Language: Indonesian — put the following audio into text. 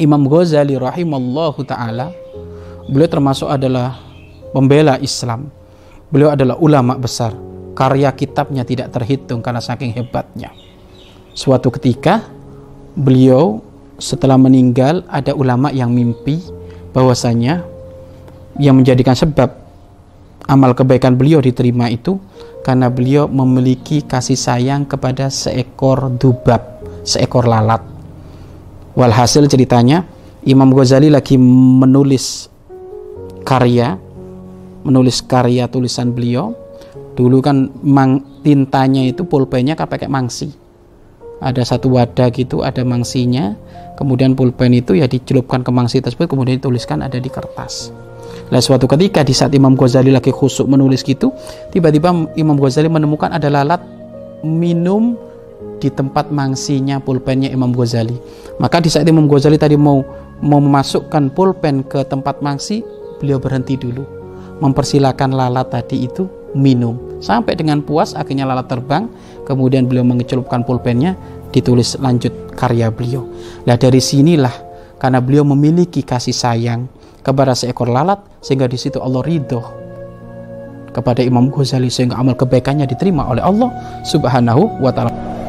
Imam Ghazali rahimallahu taala beliau termasuk adalah pembela Islam. Beliau adalah ulama besar. Karya kitabnya tidak terhitung karena saking hebatnya. Suatu ketika beliau setelah meninggal ada ulama yang mimpi bahwasanya yang menjadikan sebab amal kebaikan beliau diterima itu karena beliau memiliki kasih sayang kepada seekor dubab, seekor lalat. Walhasil ceritanya Imam Ghazali lagi menulis karya, menulis karya tulisan beliau. Dulu kan mang, tintanya itu pulpennya pakai mangsi. Ada satu wadah gitu, ada mangsinya. Kemudian pulpen itu ya dicelupkan ke mangsi tersebut, kemudian dituliskan ada di kertas. Nah suatu ketika di saat Imam Ghazali lagi khusuk menulis gitu, tiba-tiba Imam Ghazali menemukan ada lalat minum di tempat mangsinya pulpennya Imam Ghazali. Maka di saat Imam Ghazali tadi mau mau memasukkan pulpen ke tempat mangsi, beliau berhenti dulu, mempersilahkan lalat tadi itu minum. Sampai dengan puas akhirnya lalat terbang, kemudian beliau mengecelupkan pulpennya, ditulis lanjut karya beliau. Nah dari sinilah karena beliau memiliki kasih sayang kepada seekor lalat sehingga di situ Allah ridho kepada Imam Ghazali sehingga amal kebaikannya diterima oleh Allah Subhanahu wa taala.